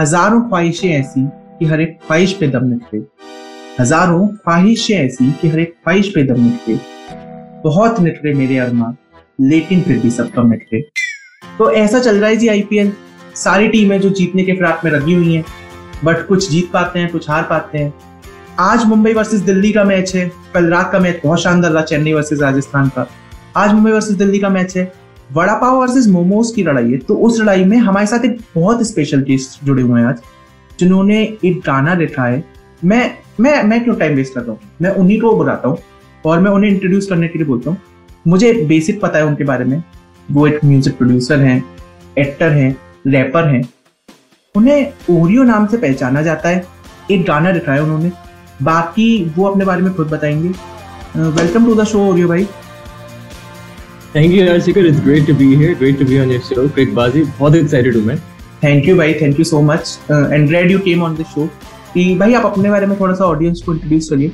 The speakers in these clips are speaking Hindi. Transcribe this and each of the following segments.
हज़ारों ख्वाहिशें ऐसी कि हर एक ख्वाहिश पे दम निकले। हज़ारों ख्वाहिशें ऐसी कि हर एक ख्वाहिश पे दम निकले। बहुत निकले मेरे अरमान लेकिन फिर भी सब कम निकले। तो ऐसा चल रहा है जी आईपीएल सारी टीमें जो जीतने के फिराक में लगी हुई हैं, बट कुछ जीत पाते हैं, कुछ हार पाते हैं। आज मुंबई वर्सेस दिल्ली का मैच है। कल रात का मैच बहुत शानदार रहा, चेन्नई वर्सेस राजस्थान का। आज मुंबई वर्सेस दिल्ली का मैच है। वड़ा पाव वर्सेस मोमोज की लड़ाई है तो उस लड़ाई में हमारे साथ एक बहुत स्पेशल गेस्ट जुड़े हुए हैं आज, जिन्होंने एक गाना लिखा है। मैं मैं मैं क्यों टाइम वेस्ट कर रहा हूँ? मैं उन्हीं को बुलाता हूँ और मैं उन्हें इंट्रोड्यूस करने के लिए बोलता हूँ। मुझे बेसिक पता है उनके बारे में। वो एक म्यूज़िक प्रोड्यूसर हैं एक्टर हैं रैपर हैं। उन्हें ओरियो नाम से पहचाना जाता है। एक गाना लिखा है उन्होंने। बाकी वो अपने बारे में खुद बताएँगे। Welcome to the show Oreo भाई। Thank you, Arshikar. It's great to be here. Great to be on your show. Great Bazi. बहुत excited हूँ मैं. थैंक यू भाई thank you so much and great you came on the show कि भाई आप अपने बारे में थोड़ा सा ऑडियंस को इंट्रोड्यूस करिए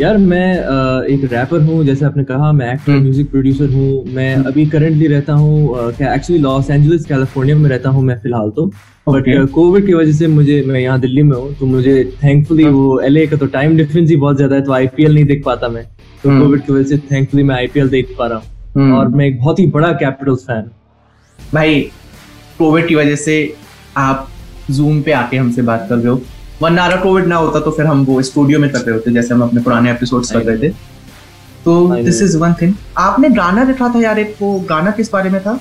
यार मैं uh, एक रैपर हूँ जैसे आपने कहा मैं एक्टर। म्यूज़िक प्रोड्यूसर हूँ मैं अभी करंटली रहता हूँ uh, actually Los Angeles California में रहता हूँ मैं फ़िलहाल तो बट कोविड की वजह से मुझे मैं यहाँ दिल्ली में हूँ तो मुझे थैंकफुली वो एलए का तो टाइम डिफरेंस ही बहुत ज़्यादा है तो आईपीएल नहीं देख पाता मैं तो हम्म। कोविड की वजह से थैंकफुली मैं आईपीएल देख पा रहा हूँ। हम्म। और मैं एक बहुत ही बड़ा कैपिटल्स फ़ैन भाई कोविड की वजह से आप जूम पे आके हमसे बात कर रहे हो। वरना अगर कोविड ना होता तो फिर हम वो स्टूडियो में कर रहे होते जैसे हम अपने पुराने एपिसोड्स कर रहे थे। तो दिस इज़ वन थिंग आपने गाना लिखा था यार एक वो गाना किस बारे में था?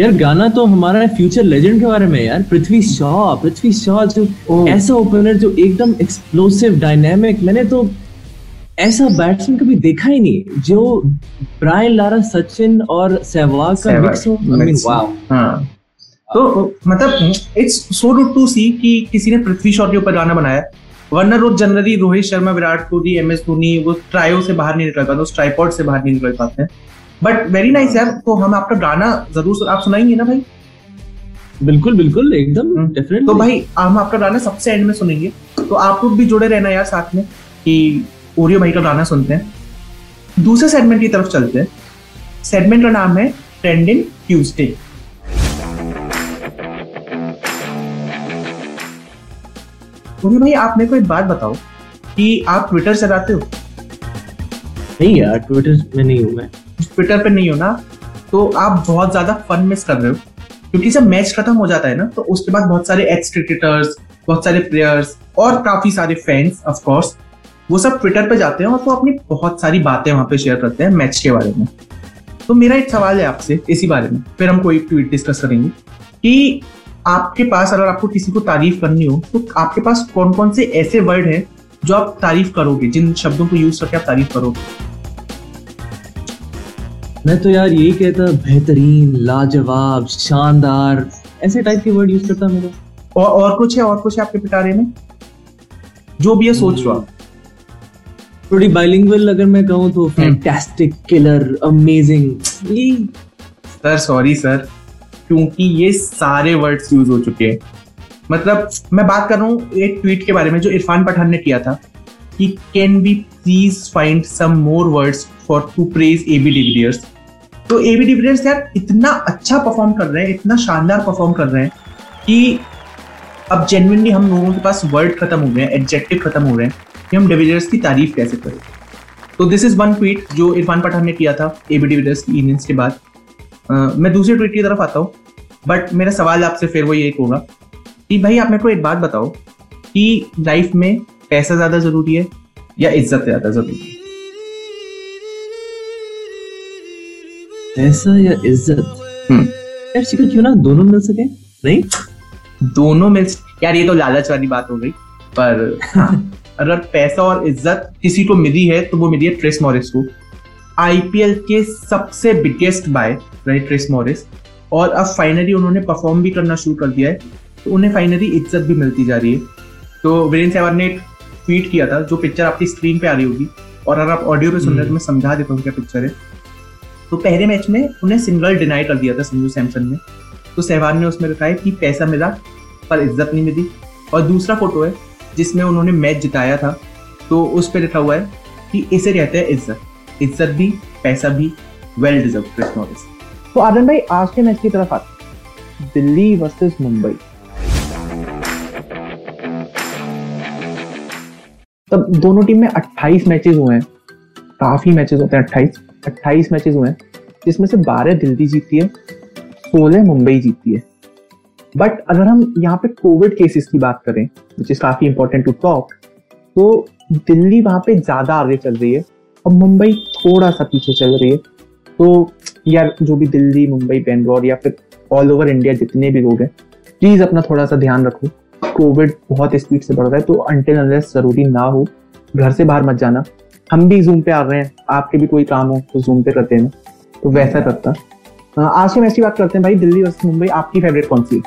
यार गाना तो हमारा फ्यूचर लेजेंड के बारे में यार। पृथ्वी शॉ पृथ्वी शॉ जो। ऐसा ओपनर जो एकदम एक्सप्लोसिव डायनेमिक मैंने तो ऐसा बैट्समैन कभी देखा ही नहीं जो ब्रायन लारा सचिन और सहवाग का मिक्स हो आई मीन वाओ हाँ। तो मतलब it's so good to see कि किसी ने पृथ्वी शॉ के ऊपर गाना बनाया। वरना रोज generally Rohit Sharma Virat Kohli M S Dhoni वो ट्रायो से बाहर नहीं निकल पाते उस ट्राईपॉड से बाहर नहीं निकल पाते। हैं बट वेरी नाइस यार तो हम आपका गाना ज़रूर आप सुनाएँगे ना भाई? बिल्कुल बिल्कुल एकदम हम्म। डेफिनेटली तो भाई हम आपका गाना सबसे एंड में सुनेंगे। तो आप लोग भी जुड़े रहना यार साथ में कि ओरियो भाई का गाना सुनते हैं। दूसरे सेगमेंट की तरफ़ चलते हैं। सेगमेंट का नाम है ट्रेंडिंग ट्यूसडे ओरियो भाई आप मेरे को एक बात बताओ कि आप ट्विटर चलाते हो? नहीं यार ट्विटर में नहीं हूँ मैं। ट्विटर पे नहीं हो ना तो आप बहुत ज़्यादा फन मिस कर रहे हो। क्योंकि जब मैच खत्म हो जाता है ना तो उसके बाद बहुत सारे एक्स क्रिकेटर्स बहुत सारे प्लेयर्स और काफ़ी सारे फैंस ऑफ़ कोर्स वो सब ट्विटर पे जाते हैं और वो अपनी बहुत सारी बातें वहाँ पे शेयर करते हैं मैच के बारे में। तो मेरा एक सवाल है आपसे इसी बारे में फिर हम कोई ट्वीट डिस्कस करेंगे कि आपके पास अगर आपको किसी को तारीफ़ करनी हो तो आपके पास कौन कौन से ऐसे वर्ड हैं जो आप तारीफ़ करोगे जिन शब्दों को यूज़ करके आप तारीफ़ करोगे? मैं तो यार यही कहता बेहतरीन लाजवाब शानदार ऐसे टाइप के वर्ड यूज़ करता मेरा और और कुछ है और कुछ है आपके पिटारे में? जो भी है सोच रहा थोड़ी बाइलिंगुअल अगर मैं कहूँ तो fantastic killer amazing sir sorry sir क्योंकि ये सारे वर्ड्स यूज़ हो चुके हैं। मतलब मैं बात कर रहा हूँ एक ट्वीट के बारे में जो इरफान पठान ने किया था कि can be please find some more words for to praise A B de Villiers तो ए बी डिविलियर्स यार इतना अच्छा परफॉर्म कर रहे हैं इतना शानदार परफॉर्म कर रहे हैं कि अब जेन्युइनली हम लोगों के पास वर्ड खत्म हो गए हैं एडजेक्टिव खत्म हो रहे हैं कि हम डिविलियर्स की तारीफ़ कैसे करें। तो दिस इज़ वन ट्वीट जो इरफान पठान ने किया था ए बी डिविलियर्स की इनिंग्स के बाद। अ, मैं दूसरे ट्वीट की तरफ़ आता हूँ बट मेरा सवाल आपसे फिर वही एक होगा कि भाई आप मेरे को एक बात बताओ कि लाइफ में पैसा ज़्यादा ज़रूरी है या इज़्ज़त ज़्यादा ज़रूरी है? पैसा या इज़्ज़त? हम्म। यार क्यों ना दोनों मिल सके? नहीं? दोनों में यार ये तो लालच वाली बात हो गई पर हाँ, अगर पैसा और इज़्ज़त किसी को मिली है तो वो मिली है ट्रेस मॉरिस को। आईपीएल के सबसे बिगेस्ट बाय रहे ट्रेस मॉरिस और अब फाइनली उन्होंने परफॉर्म भी करना शुरू कर दिया है तो उन्हें फाइनली इज़्ज़त भी मिलती जा रही है। तो वीरेंद्र सहवाग ने ट्वीट किया था जो पिक्चर आपकी स्क्रीन पे आ रही होगी और अगर आप ऑडियो पे सुन रहे हैं तो मैं समझा देता हूँ क्या पिक्चर है। तो पहले मैच में उन्हें सिंगल डिनाई कर दिया था संजू सैमसन ने। तो सहवाग ने उसमें लिखा है कि पैसा मिला पर इज़्ज़त नहीं मिली। और दूसरा फ़ोटो है, जिसमें उन्होंने मैच जिताया था तो उस पर लिखा हुआ है कि इसे रहते हैं इज़्ज़त। इज़्ज़त भी, पैसा भी वेल डिजर्व क्रिस मॉरिस तो आदम भाई, आज के मैच की तरफ़ आते दिल्ली वर्सेस मुंबई। तब दोनों टीम में 28 मैचेस हुए हैं। काफ़ी मैचेस होते हैं 28 28 मैचेस हुए हैं, जिसमें से 12 दिल्ली जीती है 16 मुंबई जीती है। बट अगर हम यहाँ पे कोविड केसेस की बात करें विच इज़ काफ़ी इंपॉर्टेंट टू टॉक तो दिल्ली वहाँ पे ज़्यादा आगे चल रही है और मुंबई थोड़ा सा पीछे चल रही है। तो यार, जो भी दिल्ली, मुंबई, बेंगलोर या फिर ऑल ओवर इंडिया जितने भी लोग हैं प्लीज़ अपना थोड़ा सा ध्यान रखो। कोविड बहुत स्पीड से बढ़ रहा है तो अनटिल अनलेस ज़रूरी ना हो, घर से बाहर मत जाना। हम भी जूम पे आ रहे हैं, आपके भी कोई काम हो तो जूम पे करते हैं तो वैसा करता आज मैच की बात करते हैं, भाई दिल्ली वर्सेस मुंबई, आपकी फेवरेट कौन सी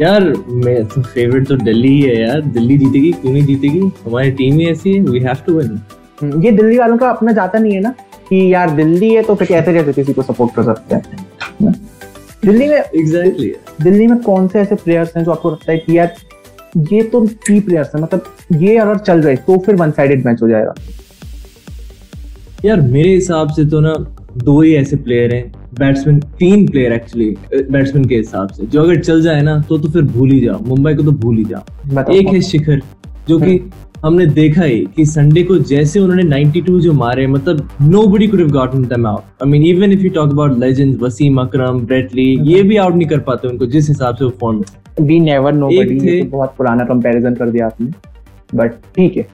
यार मैं तो फेवरेट तो दिल्ली ही है यार। दिल्ली जीतेगी क्यों नहीं जीतेगी? हमारी टीम ही ऐसी है वी हैव टू विन ये दिल्ली वालों का अपना जाता नहीं है ना कि यार दिल्ली है तो फिर कैसे कैसे किसी को सपोर्ट कर सकते हैं? दिल्ली में एग्जैक्टली exactly. दिल्ली में कौन से ऐसे प्लेयर्स हैं जो आपको लगता है कि यार ये तो की प्लेयर्स है मतलब ये अगर चल रहे तो फिर वन साइडेड मैच हो जाएगा। यार मेरे हिसाब से तो ना दो ही ऐसे प्लेयर हैं। बैट्समैन तीन प्लेयर एक्चुअली बैट्समैन के हिसाब से। जो अगर चल जाए ना तो तो फिर भूल ही जाओ। मुंबई को तो भूल ही जाओ। एक है शिखर जो कि हम्म। हमने देखा ही कि संडे को जैसे उन्होंने 92 जो मारे मतलब nobody could have gotten them out I mean even if you talk about legends Wasim Akram Brett Lee ये भी आउट नहीं कर पाते उनको जिस हिसाब से वो फॉर्म में। वी नेवर नो बडी बहुत पुराना कंपैरिजन कर दिया आपने। बट ठीक है।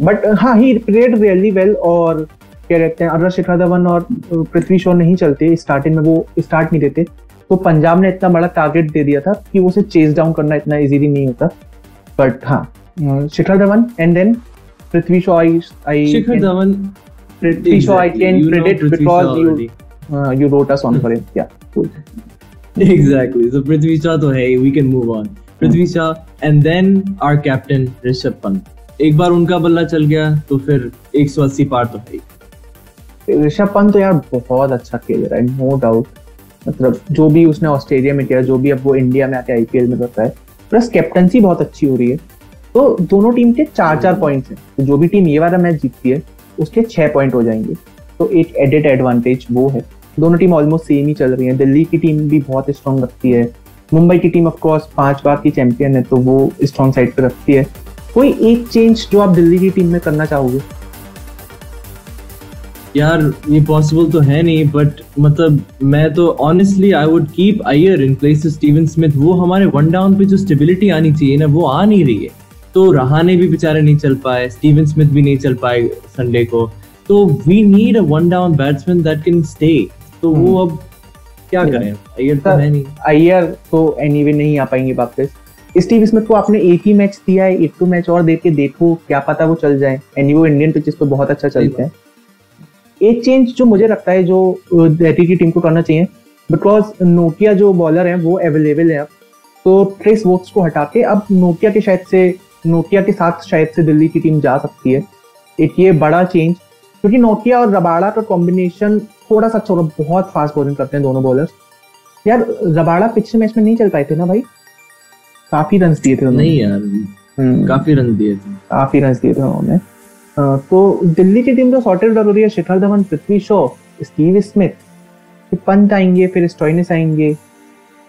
बट हाँ ही प्लेड रियली वेल और क्या कहते हैं अगर शिखर धवन और पृथ्वी शॉ नहीं चलते स्टार्टिंग में वो स्टार्ट नहीं देते। तो पंजाब ने इतना बड़ा टारगेट दे दिया था कि उसे चेज डाउन करना इतना इजीली नहीं होता। बट हाँ Shikhar Dhawan and then Prithvi Shaw I I Shikhar Dhawan Prithvi Shaw I can predict because you wrote us on for it yeah. Cool. exactly. So prithvi shah to hey we can move on. prithvi shah and then our captain rishabh pant एक बार उनका बल्ला चल गया तो फिर 180 पार तो है। ऋषभ पंत तो यार बहुत अच्छा खेल रहा है नो डाउट मतलब जो भी उसने ऑस्ट्रेलिया में किया, जो भी अब वो इंडिया में आके आईपीएल में करता है प्लस कैप्टनसी बहुत अच्छी हो रही है. तो दोनों टीम के चार चार पॉइंट्स हैं. तो जो भी टीम ये वाला मैच जीतती है, उसके छह पॉइंट हो जाएँगे. तो एक एडिट एडवांटेज वो है. दोनों टीम ऑलमोस्ट सेम ही चल रही है. दिल्ली की टीम भी बहुत स्ट्रॉन्ग रखती है. मुंबई की टीम ऑफकोर्स पाँच बार की चैंपियन है तो वो स्ट्रॉन्ग साइड पर रखती है. कोई एक चेंज जो आप दिल्ली की टीम में करना चाहोगे? यार ये पॉसिबल तो है नहीं बट मतलब मैं तो honestly I would keep Iyer in place Steven Smith वो हमारे वन डाउन पे जो स्टेबिलिटी आनी चाहिए ना वो आ नहीं रही है। तो रहाने भी बेचारे नहीं चल पाए स्टीवन स्मिथ भी नहीं चल पाए संडे को। तो we need a one down batsman that can stay तो वो hmm. अब क्या करें? अय्यर तो है नहीं। अय्यर तो एनीवे नहीं आ पाएँगे वापस। स्टीव स्मिथ को आपने एक ही मैच दिया है एक तो मैच और दे के देखो क्या पता वो चल जाए। एनी वो इंडियन पिचेस पे बहुत अच्छा चलते हैं। एक चेंज जो मुझे लगता है जो दिल्ली की टीम को करना चाहिए बिकॉज़ नोकिया जो बॉलर है वो अवेलेबल है अब। तो ट्रेस वोक्स को हटा के अब नोकिया के शायद से नोकिया के साथ शायद से दिल्ली की टीम जा सकती है। एक ये बड़ा चेंज क्योंकि नोकिया और रबाड़ा का कॉम्बिनेशन थोड़ा सा छोड़ा बहुत फास्ट बॉलिंग करते हैं दोनों बॉलर्स यार रबाड़ा पिछले मैच में नहीं चल पाए थे ना भाई? काफ़ी रन दिए थे उन्होंने। नहीं यार हम्म। काफ़ी रन दिए थे। काफ़ी रन दिए थे उन्होंने। तो दिल्ली की टीम तो सॉर्टेड कर रही है। शिखर धवन पृथ्वी शॉ स्टीव स्मिथ फिर पंत आएँगे फिर स्टोइनिस आएँगे।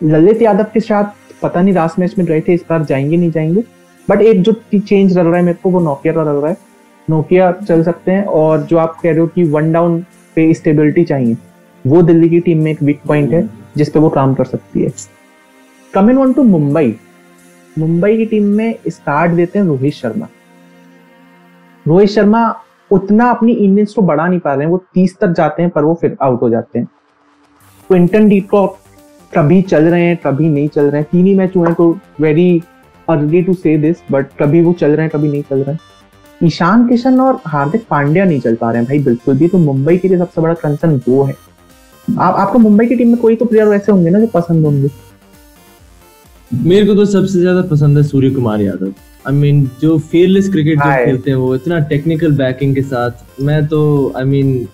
ललित यादव के साथ पता नहीं लास्ट मैच में रहे थे इस बार जाएँगे नहीं जाएँगे। बट एक जो चेंज लग रहा है मेरे को वो नोकिया का लग रहा है। नोकिया चल सकते हैं और जो आप कह रहे हो कि वन डाउन पे स्टेबिलिटी चाहिए वो दिल्ली की टीम में एक वीक पॉइंट है जिसपे वो काम कर सकती है। Coming on to Mumbai Mumbai की टीम में स्टार्ट देते हैं रोहित शर्मा। रोहित शर्मा उतना अपनी इनिंग्स को बढ़ा नहीं पा रहे हैं। वो तीस तक जाते हैं, पर वो फिर आउट हो जाते हैं। क्विंटन डीकॉक कभी चल रहे हैं कभी नहीं चल रहे हैं। तीन ही मैच हुए हैं तो very early to say this but कभी वो चल रहे हैं कभी नहीं चल रहे हैं। ईशान किशन और हार्दिक पांड्या नहीं चल पा रहे हैं भाई, बिल्कुल भी। तो मुंबई के लिए सबसे बड़ा कंसर्न वो है। आप, आपको मुंबई की टीम में कोई तो प्लेयर वैसे होंगे ना जो पसंद होंगे? मेरे को तो सबसे ज़्यादा पसंद है Surya Kumar Yadav. I I mean mean, जो फेयरलेस क्रिकेट जो खेलते हैं वो इतना टेक्निकल बैकिंग के साथ मैं तो I mean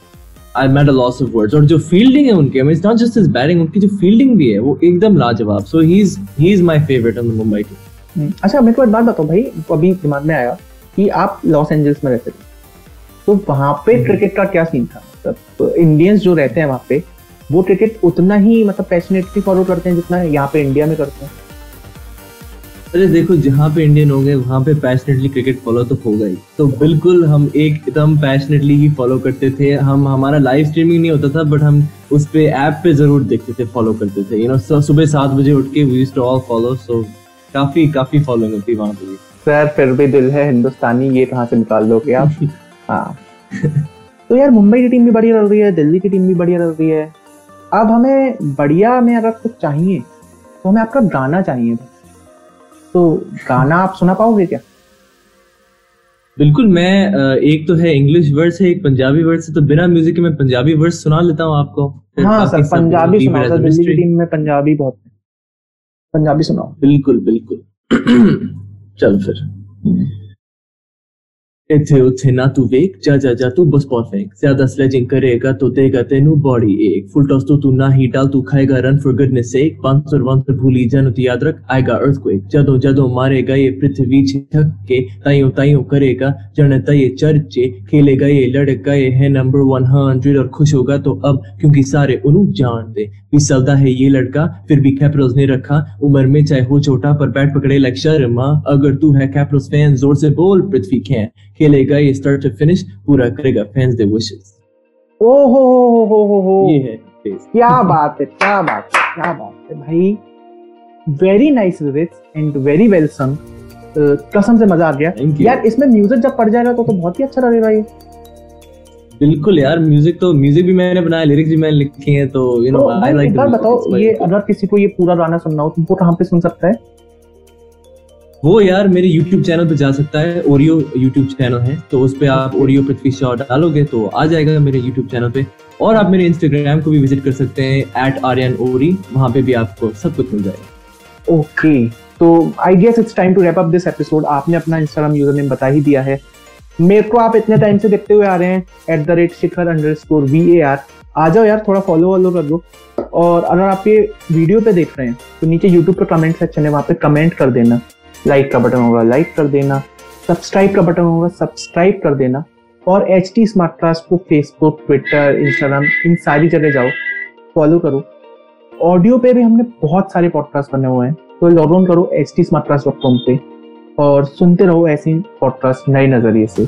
I made a loss of words और जो फील्डिंग है उनकी I not just his batting उनकी जो फील्डिंग भी है वो एकदम लाजवाब. So he is he is my favourite on the Mumbai team hmm, अच्छा मेरे को एक बात बताओ भाई अभी दिमाग में आया कि आप लॉस एंजल्स में रहते थे। तो वहाँ पे क्रिकेट का क्या सीन था? मतलब इंडियंस जो रहते हैं वहाँ पे वो क्रिकेट उतना ही मतलब पैशनेटली फॉलो करते हैं जितना यहाँ पे इंडिया में करते हैं। अरे देखो जहाँ पे इंडियन हो गए वहाँ पे पैशनेटली क्रिकेट फॉलो तो होगा ही। तो बिल्कुल हम एक एकदम पैशनेटली ही फॉलो करते थे। हम हमारा लाइव स्ट्रीमिंग नहीं होता था बट हम उस पे ऐप पे ज़रूर देखते थे फॉलो करते थे। यू नो सुबह सात बजे उठ के we too all follow so काफ़ी काफ़ी फॉलोइंग होती वहाँ पे सर फिर भी दिल है हिंदुस्तानी ये कहाँ से निकाल दोगे आप? हाँ। तो यार मुंबई की टीम भी बढ़िया लग रही है दिल्ली की टीम भी बढ़िया लग रही है। अब हमें बढ़िया में अगर कुछ चाहिए तो हमें आपका गाना चाहिए। तो गाना आप सुना पाओगे क्या? बिल्कुल मैं एक तो है इंग्लिश वर्ड है एक पंजाबी वर्ड है तो बिना म्यूज़िक के मैं पंजाबी वर्ड सुना लेता हूँ आपको। हाँ सर पंजाबी सुनाओ सर दिल्ली की टीम में पंजाबी बहुत है। पंजाबी सुनाओ। बिल्कुल बिल्कुल। चल फिर। ਇੱਥੇ ਉੱਥੇ ਨਾ ਤੂੰ ਵੇਖ ਜਾ ਜਾ ਜਾ ਤੂੰ बस परफेक्ट ज्यादा स्लेजिंग करेगा तो देगा तेनू बॉडी एक फुल टॉस तो तू ना ही डाल तू खाएगा run for goodness sec bouncer bouncer भूली जान तो याद रख आएगा अर्थक्वेक जदों जदों मारेगा ये पृथ्वी झटके ताइयों ताइयों करेगा जनता ये चर्चे खेलेगा ये लड़का ये है नंबर वन हंड्रेड और खुश होगा तो अब क्योंकि सारे उन्हें जानते फिसलता है ये लड़का फिर भी कैपरल्स ने रखा उम्र में चाहे हो छोटा पर बैट पकड़े लाइक शर्मा अगर तू है कैपरल्स फैन जोर से बोल पृथ्वी कैन खेलेगा ये स्टार्ट टू फिनिश पूरा करेगा फैंस दे विशेस ओ हो हो हो हो हो। ये है क्या बात है क्या बात है क्या बात है भाई। Very nice lyrics and very well सम कसम से मज़ा आ गया। यार इसमें म्यूज़िक जब पड़ जाएगा तो तो बहुत ही अच्छा लगेगा ये। बिल्कुल यार म्यूज़िक तो म्यूज़िक भी मैंने बनाया लिरिक्स भी मैंने लिखे हैं तो यू नो आई लाइक बताओ ये अगर किसी को ये पूरा गाना सुनना हो तो वो कहाँ पे सुन सकता है? वो यार मेरे YouTube चैनल पे जा सकता है ओरियो YouTube चैनल है तो उस पर आप ओरियो पृथ्वी शॉ डालोगे तो आ जाएगा मेरे YouTube चैनल पे। और आप मेरे Instagram को भी विज़िट कर सकते हैं एट आर्यन ओरी वहाँ पे भी आपको सब कुछ मिल जाएगा। ओके तो I guess it's time to wrap up this episode आपने अपना इंस्टाग्राम यूज़र नेम बता ही दिया है। मेरे को आप इतने टाइम से देखते हुए आ रहे हैं at the rate Shikhar underscore V A R आ जाओ यार, थोड़ा फॉलो वॉलो कर दो और अगर आप ये वीडियो पे देख रहे हैं तो नीचे यूट्यूब पर कमेंट सेक्शन है, वहाँ पे कमेंट कर देना। लाइक का बटन होगा, लाइक कर देना, सब्सक्राइब का बटन होगा, सब्सक्राइब कर देना, और एच टी स्मार्ट क्लास को फेसबुक ट्विटर इंस्टाग्राम इन सारी जगह जाओ फॉलो करो। ऑडियो पे भी हमने बहुत सारे पॉडकास्ट बने हुए हैं तो लॉग ऑन करो H T smart class dot com पे, और सुनते रहो ऐसे पॉडकास्ट नए नज़रिए से।